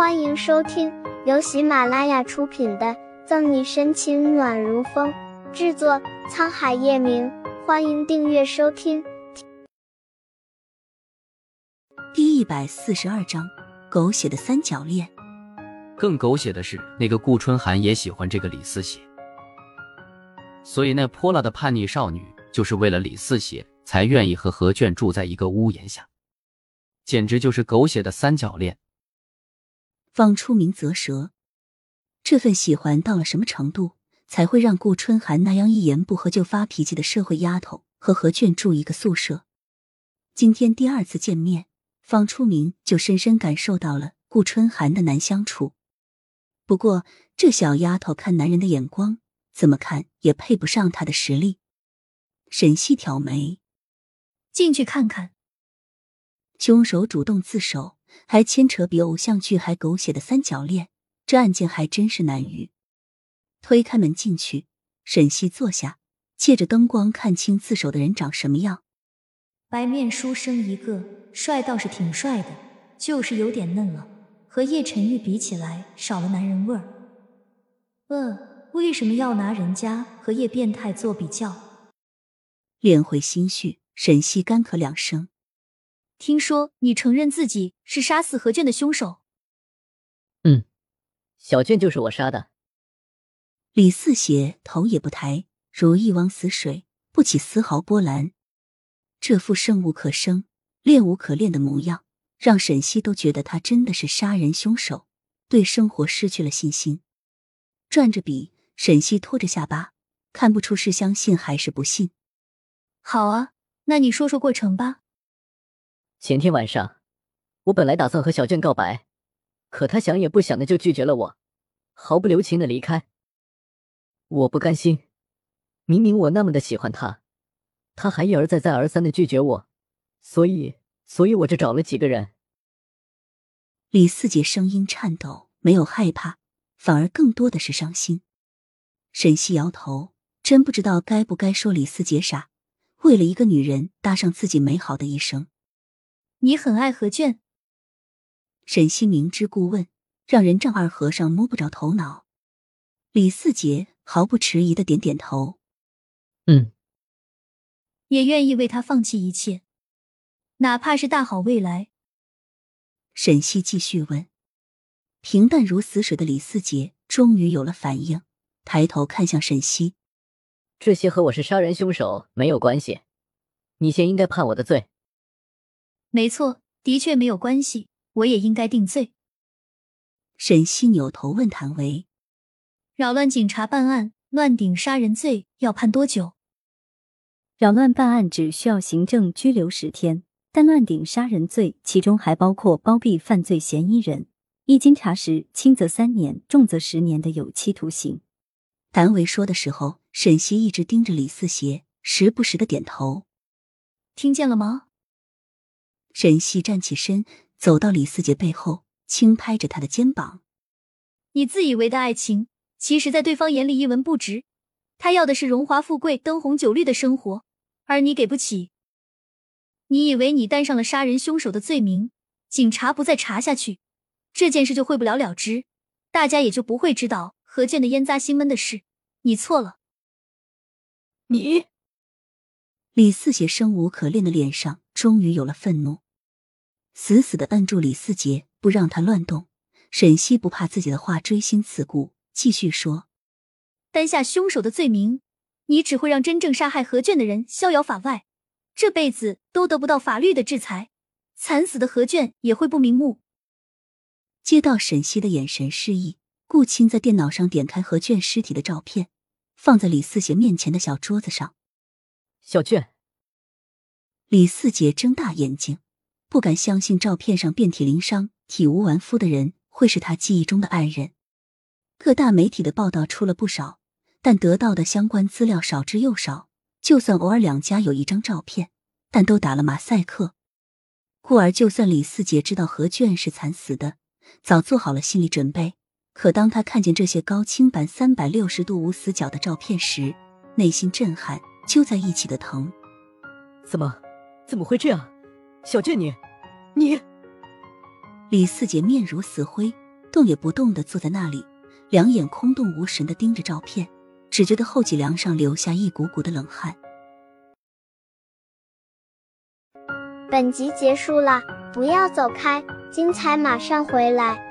欢迎收听由喜马拉雅出品的《赠你深情暖如风》，制作沧海夜明。欢迎订阅收听。第一百四十二章，狗血的三角恋。更狗血的是，那个顾春寒也喜欢这个李四邪，所以那泼辣的叛逆少女就是为了李四邪才愿意和何卷住在一个屋檐下，简直就是狗血的三角恋。方初明则舌，这份喜欢到了什么程度，才会让顾春寒那样一言不合就发脾气的社会丫头和何卷住一个宿舍？今天第二次见面，方初明就深深感受到了顾春寒的难相处。不过，这小丫头看男人的眼光，怎么看也配不上她的实力。沈西挑眉，进去看看。凶手主动自首。还牵扯比偶像剧还狗血的三角恋，这案件还真是难遇。推开门进去，沈西坐下，借着灯光看清自首的人长什么样。白面书生一个，帅倒是挺帅的，就是有点嫩了，和叶晨玉比起来少了男人味儿。呃，为什么要拿人家和叶变态做比较？脸回心绪，沈西干咳两声。听说你承认自己是杀死何卷的凶手？嗯，小卷就是我杀的。李四邪头也不抬，如一汪死水，不起丝毫波澜。这副生无可生、恋无可恋的模样，让沈西都觉得他真的是杀人凶手，对生活失去了信心。转着笔，沈西拖着下巴，看不出是相信还是不信。好啊，那你说说过程吧。前天晚上，我本来打算和小娟告白，可他想也不想的就拒绝了我，毫不留情的离开。我不甘心，明明我那么的喜欢他，他还一而再再而三的拒绝我，所以，所以我就找了几个人。李四姐声音颤抖，没有害怕，反而更多的是伤心。沈西摇头，真不知道该不该说李四姐傻，为了一个女人搭上自己美好的一生。你很爱何卷？沈西明知故问，让人丈二和尚摸不着头脑。李四杰毫不迟疑的点点头，嗯，也愿意为他放弃一切，哪怕是大好未来。沈西继续问，平淡如死水的李四杰终于有了反应，抬头看向沈西，这些和我是杀人凶手没有关系，你先应该判我的罪。没错，的确没有关系，我也应该定罪。沈西扭头问谭维：“扰乱警察办案、乱顶杀人罪要判多久？”扰乱办案只需要行政拘留十天，但乱顶杀人罪其中还包括包庇犯罪嫌疑人，一经查实，轻则三年，重则十年的有期徒刑。谭维说的时候，沈西一直盯着李四邪，时不时的点头。听见了吗？沈西站起身，走到李四杰背后，轻拍着他的肩膀：“你自以为的爱情，其实，在对方眼里一文不值。他要的是荣华富贵、灯红酒绿的生活，而你给不起。你以为你担上了杀人凶手的罪名，警察不再查下去，这件事就会不了了之，大家也就不会知道何健的烟扎心闷的事。你错了。”你，李四杰生无可恋的脸上终于有了愤怒。死死的摁住李四杰，不让他乱动。沈西不怕自己的话锥心刺骨，继续说：“担下凶手的罪名，你只会让真正杀害何卷的人逍遥法外，这辈子都得不到法律的制裁。惨死的何卷也会不瞑目。”接到沈西的眼神示意，顾青在电脑上点开何卷尸体的照片，放在李四杰面前的小桌子上。小卷，李四杰睁大眼睛。不敢相信照片上遍体鳞伤、体无完肤的人会是他记忆中的爱人。各大媒体的报道出了不少，但得到的相关资料少之又少。就算偶尔两家有一张照片，但都打了马赛克。故而，就算李四杰知道何卷是惨死的，早做好了心理准备，可当他看见这些高清版三百六十度无死角的照片时，内心震撼揪在一起的疼。怎么，怎么会这样？小贱，你，你，李四姐面如死灰，动也不动的坐在那里，两眼空洞无神的盯着照片，只觉得后脊梁上留下一股股的冷汗。本集结束了，不要走开，精彩马上回来。